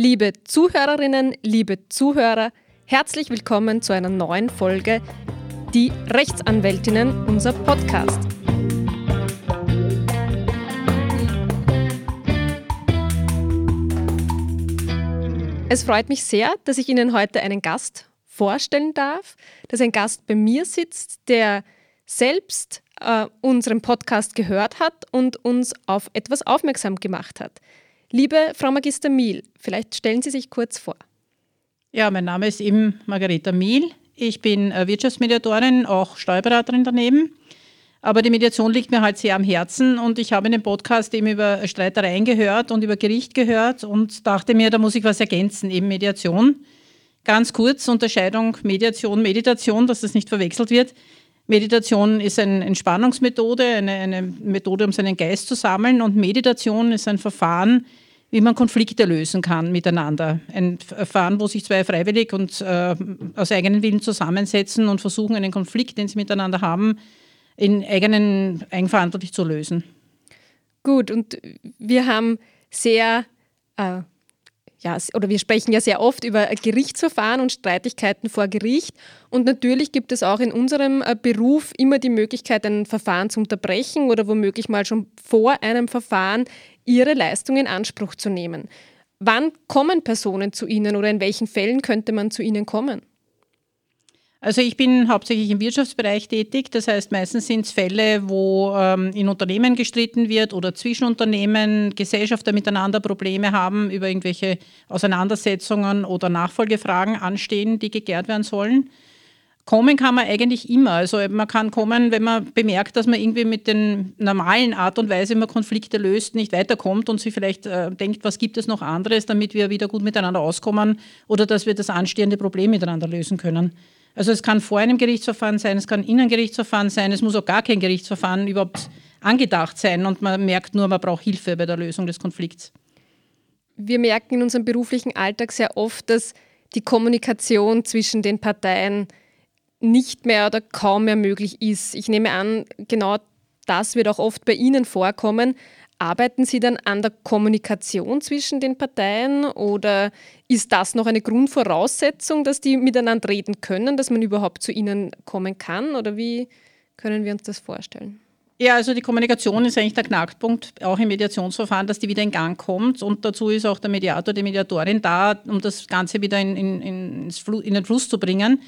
Liebe Zuhörerinnen, liebe Zuhörer, herzlich willkommen zu einer neuen Folge Die Rechtsanwältinnen, unser Podcast. Es freut mich sehr, dass ich Ihnen heute einen Gast vorstellen darf, dass ein Gast bei mir sitzt, der selbst äh, unseren Podcast gehört hat und uns auf etwas aufmerksam gemacht hat. Liebe Frau Magister Miel, vielleicht stellen Sie sich kurz vor. Ja, mein Name ist eben Margareta Miel. Ich bin äh, Wirtschaftsmediatorin, auch Steuerberaterin daneben. Aber die Mediation liegt mir halt sehr am Herzen und ich habe in dem Podcast eben über Streitereien gehört und über Gericht gehört und dachte mir, da muss ich was ergänzen, eben Mediation. Ganz kurz, Unterscheidung Mediation, Meditation, dass das nicht verwechselt wird. Meditation ist eine Entspannungsmethode, eine, eine Methode, um seinen Geist zu sammeln und Meditation ist ein Verfahren, wie man Konflikte lösen kann miteinander. Ein Verfahren, wo sich zwei freiwillig und äh, aus eigenen Willen zusammensetzen und versuchen, einen Konflikt, den sie miteinander haben, in eigenen eigenverantwortlich zu lösen. Gut, und wir haben sehr äh, ja, oder wir sprechen ja sehr oft über Gerichtsverfahren und Streitigkeiten vor Gericht. Und natürlich gibt es auch in unserem äh, Beruf immer die Möglichkeit, ein Verfahren zu unterbrechen oder womöglich mal schon vor einem Verfahren ihre Leistung in Anspruch zu nehmen. Wann kommen Personen zu Ihnen oder in welchen Fällen könnte man zu Ihnen kommen? Also ich bin hauptsächlich im Wirtschaftsbereich tätig. Das heißt, meistens sind es Fälle, wo ähm, in Unternehmen gestritten wird oder zwischen Unternehmen Gesellschafter miteinander Probleme haben, über irgendwelche Auseinandersetzungen oder Nachfolgefragen anstehen, die geklärt werden sollen. Kommen kann man eigentlich immer. Also man kann kommen, wenn man bemerkt, dass man irgendwie mit den normalen Art und Weise, wie man Konflikte löst, nicht weiterkommt und sich vielleicht äh, denkt, was gibt es noch anderes, damit wir wieder gut miteinander auskommen oder dass wir das anstehende Problem miteinander lösen können. Also es kann vor einem Gerichtsverfahren sein, es kann in einem Gerichtsverfahren sein, es muss auch gar kein Gerichtsverfahren überhaupt angedacht sein und man merkt nur, man braucht Hilfe bei der Lösung des Konflikts. Wir merken in unserem beruflichen Alltag sehr oft, dass die Kommunikation zwischen den Parteien nicht mehr oder kaum mehr möglich ist. Ich nehme an, genau das wird auch oft bei Ihnen vorkommen. Arbeiten Sie dann an der Kommunikation zwischen den Parteien oder ist das noch eine Grundvoraussetzung, dass die miteinander reden können, dass man überhaupt zu ihnen kommen kann? Oder wie können wir uns das vorstellen? Ja, also die Kommunikation ist eigentlich der Knackpunkt, auch im Mediationsverfahren, dass die wieder in Gang kommt. Und dazu ist auch der Mediator, die Mediatorin da, um das Ganze wieder in, in, in den Fluss zu bringen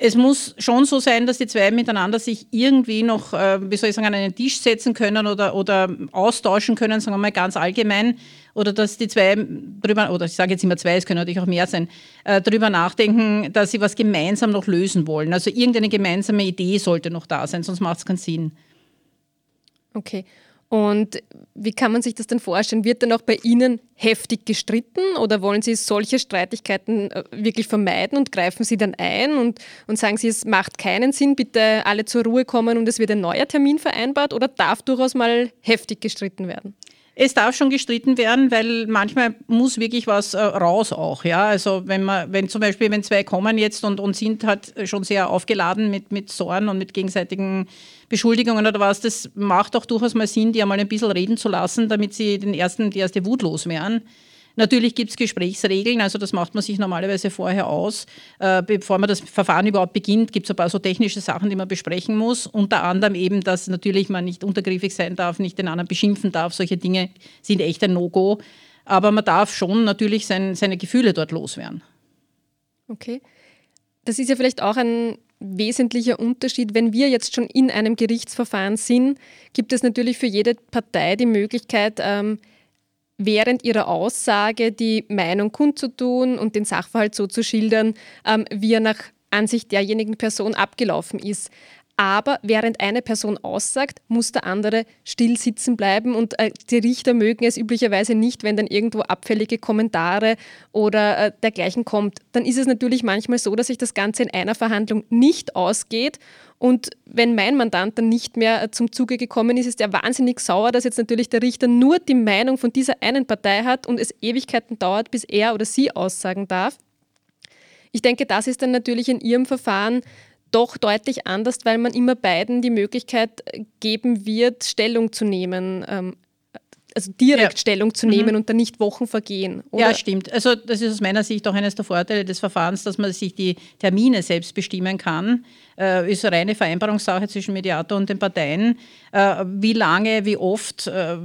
es muss schon so sein, dass die zwei miteinander sich irgendwie noch, äh, wie soll ich sagen, an einen Tisch setzen können oder, oder austauschen können, sagen wir mal ganz allgemein, oder dass die zwei drüber, oder ich sage jetzt immer zwei, es können natürlich auch mehr sein, äh, darüber nachdenken, dass sie was gemeinsam noch lösen wollen. Also irgendeine gemeinsame Idee sollte noch da sein, sonst macht es keinen Sinn. Okay. Und wie kann man sich das denn vorstellen? Wird dann auch bei Ihnen heftig gestritten oder wollen Sie solche Streitigkeiten äh, wirklich vermeiden und greifen Sie dann ein und, und sagen Sie, es macht keinen Sinn, bitte alle zur Ruhe kommen und es wird ein neuer Termin vereinbart oder darf durchaus mal heftig gestritten werden? Es darf schon gestritten werden, weil manchmal muss wirklich was äh, raus auch. Ja? Also wenn man, wenn zum Beispiel, wenn zwei kommen jetzt und, und sind halt schon sehr aufgeladen mit, mit Sorgen und mit gegenseitigen Beschuldigungen oder was, das macht auch durchaus mal Sinn, die einmal ein bisschen reden zu lassen, damit sie den ersten, die erste Wut loswerden. Natürlich gibt es Gesprächsregeln, also das macht man sich normalerweise vorher aus. Äh, bevor man das Verfahren überhaupt beginnt, gibt es ein paar so technische Sachen, die man besprechen muss. Unter anderem eben, dass natürlich man nicht untergriffig sein darf, nicht den anderen beschimpfen darf. Solche Dinge sind echt ein No-Go. Aber man darf schon natürlich sein, seine Gefühle dort loswerden. Okay. Das ist ja vielleicht auch ein wesentlicher Unterschied. Wenn wir jetzt schon in einem Gerichtsverfahren sind, gibt es natürlich für jede Partei die Möglichkeit, ähm, während ihrer Aussage die Meinung kundzutun und den Sachverhalt so zu schildern, ähm, wie er nach Ansicht derjenigen Person abgelaufen ist. Aber während eine Person aussagt, muss der andere still sitzen bleiben und äh, die Richter mögen es üblicherweise nicht, wenn dann irgendwo abfällige Kommentare oder äh, dergleichen kommt. Dann ist es natürlich manchmal so, dass sich das Ganze in einer Verhandlung nicht ausgeht und wenn mein Mandant dann nicht mehr äh, zum Zuge gekommen ist, ist er wahnsinnig sauer, dass jetzt natürlich der Richter nur die Meinung von dieser einen Partei hat und es Ewigkeiten dauert, bis er oder sie aussagen darf. Ich denke, das ist dann natürlich in Ihrem Verfahren doch deutlich anders, weil man immer beiden die Möglichkeit geben wird, Stellung zu nehmen. Ähm, also direkt ja. Stellung zu nehmen mhm. und dann nicht Wochen vergehen. Oder? Ja, stimmt. Also das ist aus meiner Sicht auch eines der Vorteile des Verfahrens, dass man sich die Termine selbst bestimmen kann. Äh, ist eine reine Vereinbarungssache zwischen Mediator und den Parteien. Äh, wie lange, wie oft, äh,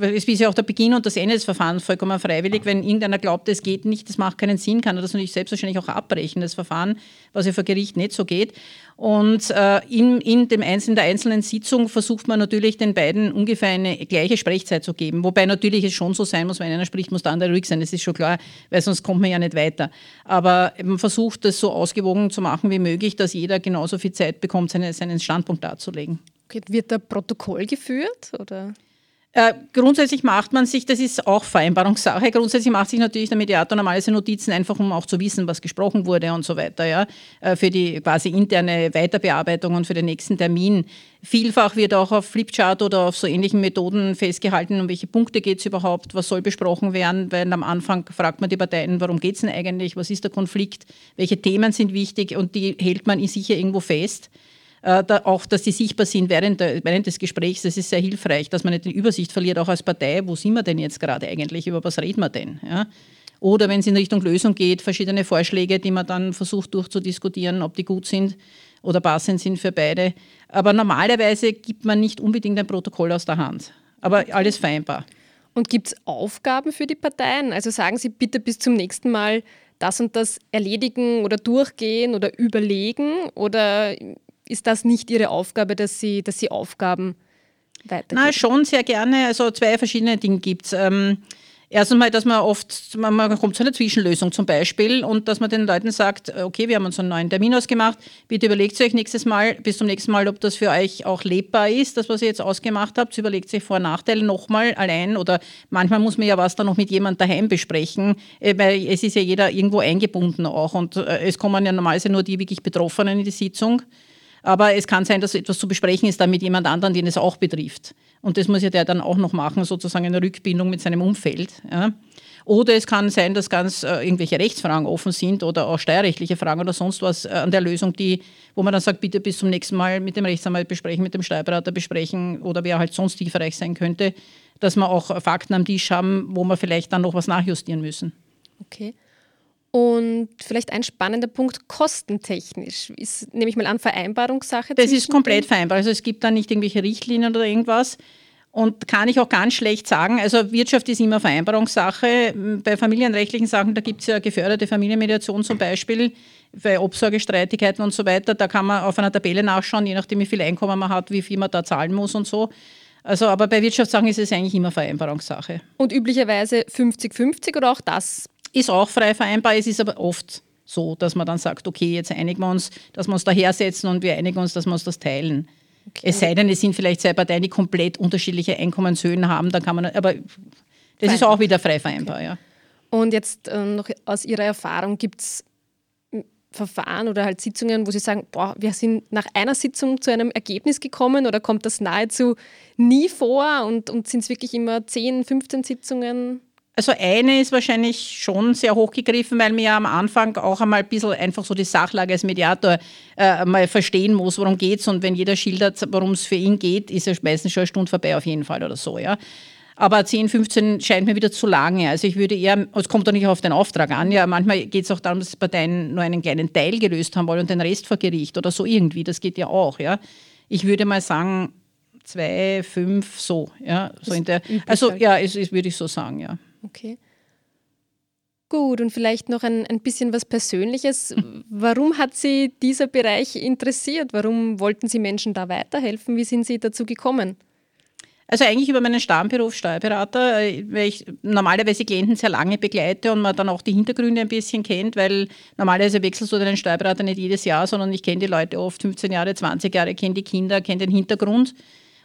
es ist ja auch der Beginn und das Ende des Verfahrens vollkommen freiwillig. Wenn irgendeiner glaubt, es geht nicht, das macht keinen Sinn, kann er das natürlich selbstverständlich auch abbrechen, das Verfahren, was ja vor Gericht nicht so geht. Und äh, in, in, dem einzelnen, der einzelnen Sitzung versucht man natürlich den beiden ungefähr eine gleiche Sprechzeit zu geben. Wobei natürlich es schon so sein muss, wenn einer spricht, muss der andere ruhig sein. Das ist schon klar, weil sonst kommt man ja nicht weiter. Aber man versucht das so ausgewogen zu machen wie möglich, dass jeder genauso viel Zeit bekommt, seine, seinen Standpunkt darzulegen. Okay, wird da Protokoll geführt? Oder? Äh, grundsätzlich macht man sich, das ist auch Vereinbarungssache, grundsätzlich macht sich natürlich der Mediator normalerweise Notizen einfach, um auch zu wissen, was gesprochen wurde und so weiter, ja, äh, für die quasi interne Weiterbearbeitung und für den nächsten Termin. Vielfach wird auch auf Flipchart oder auf so ähnlichen Methoden festgehalten, um welche Punkte geht es überhaupt, was soll besprochen werden, weil am Anfang fragt man die Parteien, warum geht es denn eigentlich, was ist der Konflikt, welche Themen sind wichtig und die hält man sicher irgendwo fest. Äh, da auch, dass die sichtbar sind während, der, während des Gesprächs. Das ist sehr hilfreich, dass man nicht die Übersicht verliert, auch als Partei, wo sind wir denn jetzt gerade eigentlich, über was reden wir denn? Ja? Oder wenn es in Richtung Lösung geht, verschiedene Vorschläge, die man dann versucht durchzudiskutieren, ob die gut sind oder passend sind für beide. Aber normalerweise gibt man nicht unbedingt ein Protokoll aus der Hand. Aber alles vereinbar. Und gibt es Aufgaben für die Parteien? Also sagen Sie bitte bis zum nächsten Mal das und das erledigen oder durchgehen oder überlegen? Oder ist das nicht Ihre Aufgabe, dass Sie, dass Sie Aufgaben weitergeben? Na, schon sehr gerne. Also zwei verschiedene Dinge gibt es. Ähm, Erstens mal, dass man oft, man, kommt zu einer Zwischenlösung zum Beispiel und dass man den Leuten sagt, äh, okay, wir haben uns einen neuen Termin ausgemacht, bitte überlegt euch nächstes Mal, bis zum nächsten Mal, ob das für euch auch lebbar ist, das, was ihr jetzt ausgemacht habt, überlegt sich Vor- und Nachteile nochmal allein oder manchmal muss man ja was dann noch mit jemand daheim besprechen, äh, weil es ist ja jeder irgendwo eingebunden auch und äh, es kommen ja normalerweise nur die wirklich Betroffenen in die Sitzung. Aber es kann sein, dass etwas zu besprechen ist dann mit jemand anderem, den es auch betrifft. Und das muss ja der dann auch noch machen, sozusagen eine Rückbindung mit seinem Umfeld. Ja. Oder es kann sein, dass ganz äh, irgendwelche Rechtsfragen offen sind oder auch steuerrechtliche Fragen oder sonst was äh, an der Lösung, die, wo man dann sagt, bitte bis zum nächsten Mal mit dem Rechtsanwalt besprechen, mit dem Steuerberater besprechen oder wer halt sonst hilfreich sein könnte, dass wir auch Fakten am Tisch haben, wo wir vielleicht dann noch was nachjustieren müssen. Okay. Und vielleicht ein spannender Punkt, kostentechnisch. Ist, nehme ich mal an, Vereinbarungssache? Das ist komplett vereinbar. Also es gibt da nicht irgendwelche Richtlinien oder irgendwas. Und kann ich auch ganz schlecht sagen. Also Wirtschaft ist immer Vereinbarungssache. Bei familienrechtlichen Sachen, da gibt es ja geförderte Familienmediation zum Beispiel, bei Obsorgestreitigkeiten und so weiter. Da kann man auf einer Tabelle nachschauen, je nachdem, wie viel Einkommen man hat, wie viel man da zahlen muss und so. Also, aber bei Wirtschaftssachen ist es eigentlich immer Vereinbarungssache. Und üblicherweise 50-50 oder auch das ist auch frei vereinbar. Es ist aber oft so, dass man dann sagt, okay, jetzt einigen wir uns, dass wir uns dahersetzen und wir einigen uns, dass wir uns das teilen. Okay. Es sei denn, es sind vielleicht zwei Parteien, die komplett unterschiedliche Einkommenshöhen haben, dann kann man, aber das Fein. ist auch wieder frei vereinbar, okay. ja. Und jetzt äh, noch aus Ihrer Erfahrung, gibt es Verfahren oder halt Sitzungen, wo Sie sagen, boah, wir sind nach einer Sitzung zu einem Ergebnis gekommen oder kommt das nahezu nie vor und, und sind es wirklich immer 10, 15 Sitzungen? Also eine ist wahrscheinlich schon sehr hochgegriffen, weil man ja am Anfang auch einmal ein bisschen einfach so die Sachlage als Mediator äh, mal verstehen muss, worum geht es. Und wenn jeder schildert, worum es für ihn geht, ist ja meistens schon eine Stunde vorbei auf jeden Fall oder so, ja. Aber 10, 15 scheint mir wieder zu lange. Also ich würde eher, es kommt doch nicht auf den Auftrag an, ja, manchmal geht es auch darum, dass Parteien nur einen kleinen Teil gelöst haben wollen und den Rest vor Gericht oder so irgendwie. Das geht ja auch, ja. Ich würde mal sagen, zwei, fünf, so, ja. So in der, also ja, es, es würde ich so sagen, ja. Okay. Gut, und vielleicht noch ein, ein bisschen was Persönliches. Warum hat Sie dieser Bereich interessiert? Warum wollten Sie Menschen da weiterhelfen? Wie sind Sie dazu gekommen? Also eigentlich über meinen Stammberuf Steuerberater, äh, weil ich normalerweise Klienten sehr lange begleite und man dann auch die Hintergründe ein bisschen kennt, weil normalerweise wechselst du deinen Steuerberater nicht jedes Jahr, sondern ich kenne die Leute oft 15 Jahre, 20 Jahre, kenne die Kinder, kenne den Hintergrund.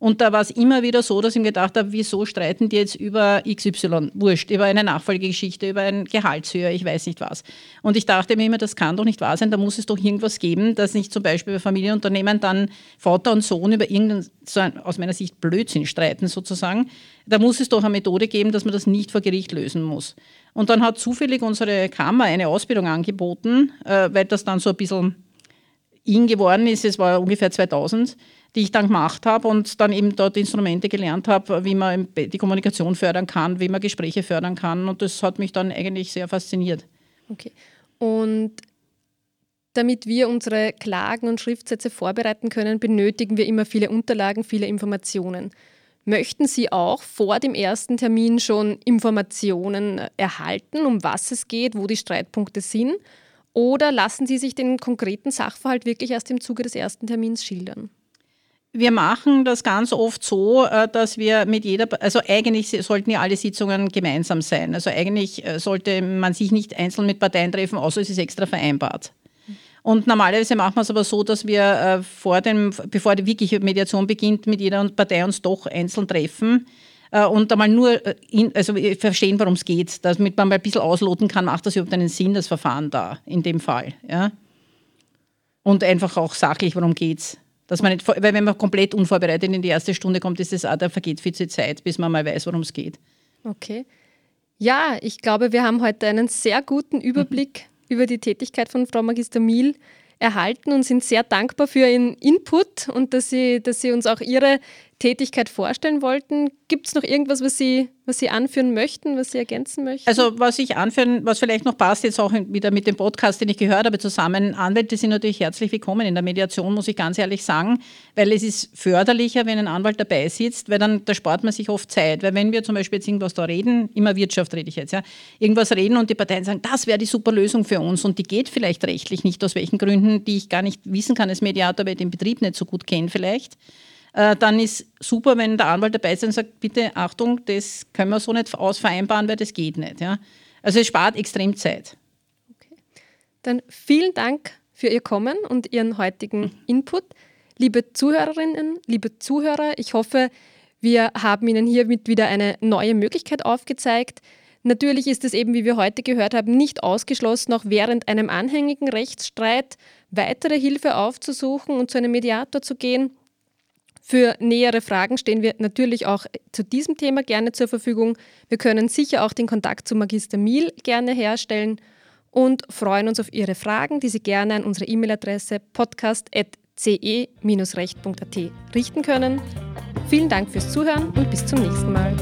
Und da war es immer wieder so, dass ich mir gedacht habe, wieso streiten die jetzt über XY? Wurscht, über eine Nachfolgegeschichte, über ein Gehaltshöhe, ich weiß nicht was. Und ich dachte mir immer, das kann doch nicht wahr sein, da muss es doch irgendwas geben, dass nicht zum Beispiel bei Familienunternehmen dann Vater und Sohn über irgendeinen, so aus meiner Sicht, Blödsinn streiten sozusagen. Da muss es doch eine Methode geben, dass man das nicht vor Gericht lösen muss. Und dann hat zufällig unsere Kammer eine Ausbildung angeboten, äh, weil das dann so ein bisschen in geworden ist, es war ungefähr 2000, die ich dann gemacht habe und dann eben dort Instrumente gelernt habe, wie man die Kommunikation fördern kann, wie man Gespräche fördern kann. Und das hat mich dann eigentlich sehr fasziniert. Okay. Und damit wir unsere Klagen und Schriftsätze vorbereiten können, benötigen wir immer viele Unterlagen, viele Informationen. Möchten Sie auch vor dem ersten Termin schon Informationen erhalten, um was es geht, wo die Streitpunkte sind? Oder lassen Sie sich den konkreten Sachverhalt wirklich erst im Zuge des ersten Termins schildern? Wir machen das ganz oft so, äh, dass wir mit jeder, also eigentlich sollten ja alle Sitzungen gemeinsam sein. Also eigentlich äh, sollte man sich nicht einzeln mit Parteien treffen, außer es ist extra vereinbart. Und normalerweise machen wir es aber so, dass wir äh, vor dem, bevor die wirkliche Mediation beginnt, mit jeder Partei uns doch einzeln treffen und einmal nur in, also verstehen, worum es geht, damit man mal ein bisschen ausloten kann, macht das überhaupt einen Sinn, das Verfahren da, in dem Fall. Ja? Und einfach auch sachlich, worum geht es. Dass man nicht, weil wenn man komplett unvorbereitet in die erste Stunde kommt, ist es auch, da vergeht viel Zeit, bis man mal weiß, worum es geht. Okay. Ja, ich glaube, wir haben heute einen sehr guten Überblick mhm. über die Tätigkeit von Frau Magister Miel erhalten und sind sehr dankbar für Ihren Input und dass Sie, dass Sie uns auch Ihre Tätigkeit vorstellen wollten. Gibt es noch irgendwas, was Sie, was Sie anführen möchten, was Sie ergänzen möchten? Also was ich anführen, was vielleicht noch passt, jetzt auch wieder mit dem Podcast, den ich gehört habe, zusammen, Anwälte sind natürlich herzlich willkommen in der Mediation, muss ich ganz ehrlich sagen, weil es ist förderlicher, wenn ein Anwalt dabei sitzt, weil dann da spart man sich oft Zeit. Weil wenn wir zum Beispiel jetzt irgendwas da reden, immer Wirtschaft rede ich jetzt, ja, irgendwas reden und die Parteien sagen, das wäre die super Lösung für uns und die geht vielleicht rechtlich nicht, aus welchen Gründen, die ich gar nicht wissen kann als Mediator, weil ich den Betrieb nicht so gut kenne vielleicht äh, dann ist super, wenn der Anwalt dabei ist und sagt, bitte Achtung, das können wir so nicht ausvereinbaren, weil das geht nicht. Ja? Also es spart extrem Zeit. Okay. Dann vielen Dank für Ihr Kommen und Ihren heutigen Input. Liebe Zuhörerinnen, liebe Zuhörer, ich hoffe, wir haben Ihnen hiermit wieder eine neue Möglichkeit aufgezeigt. Natürlich ist es eben, wie wir heute gehört haben, nicht ausgeschlossen, auch während einem anhängigen Rechtsstreit weitere Hilfe aufzusuchen und zu einem Mediator zu gehen. Für nähere Fragen stehen wir natürlich auch zu diesem Thema gerne zur Verfügung. Wir können sicher auch den Kontakt zu Magister Miel gerne herstellen und freuen uns auf Ihre Fragen, die Sie gerne an unsere E-Mail-Adresse podcast.ce-recht.at richten können. Vielen Dank fürs Zuhören und bis zum nächsten Mal.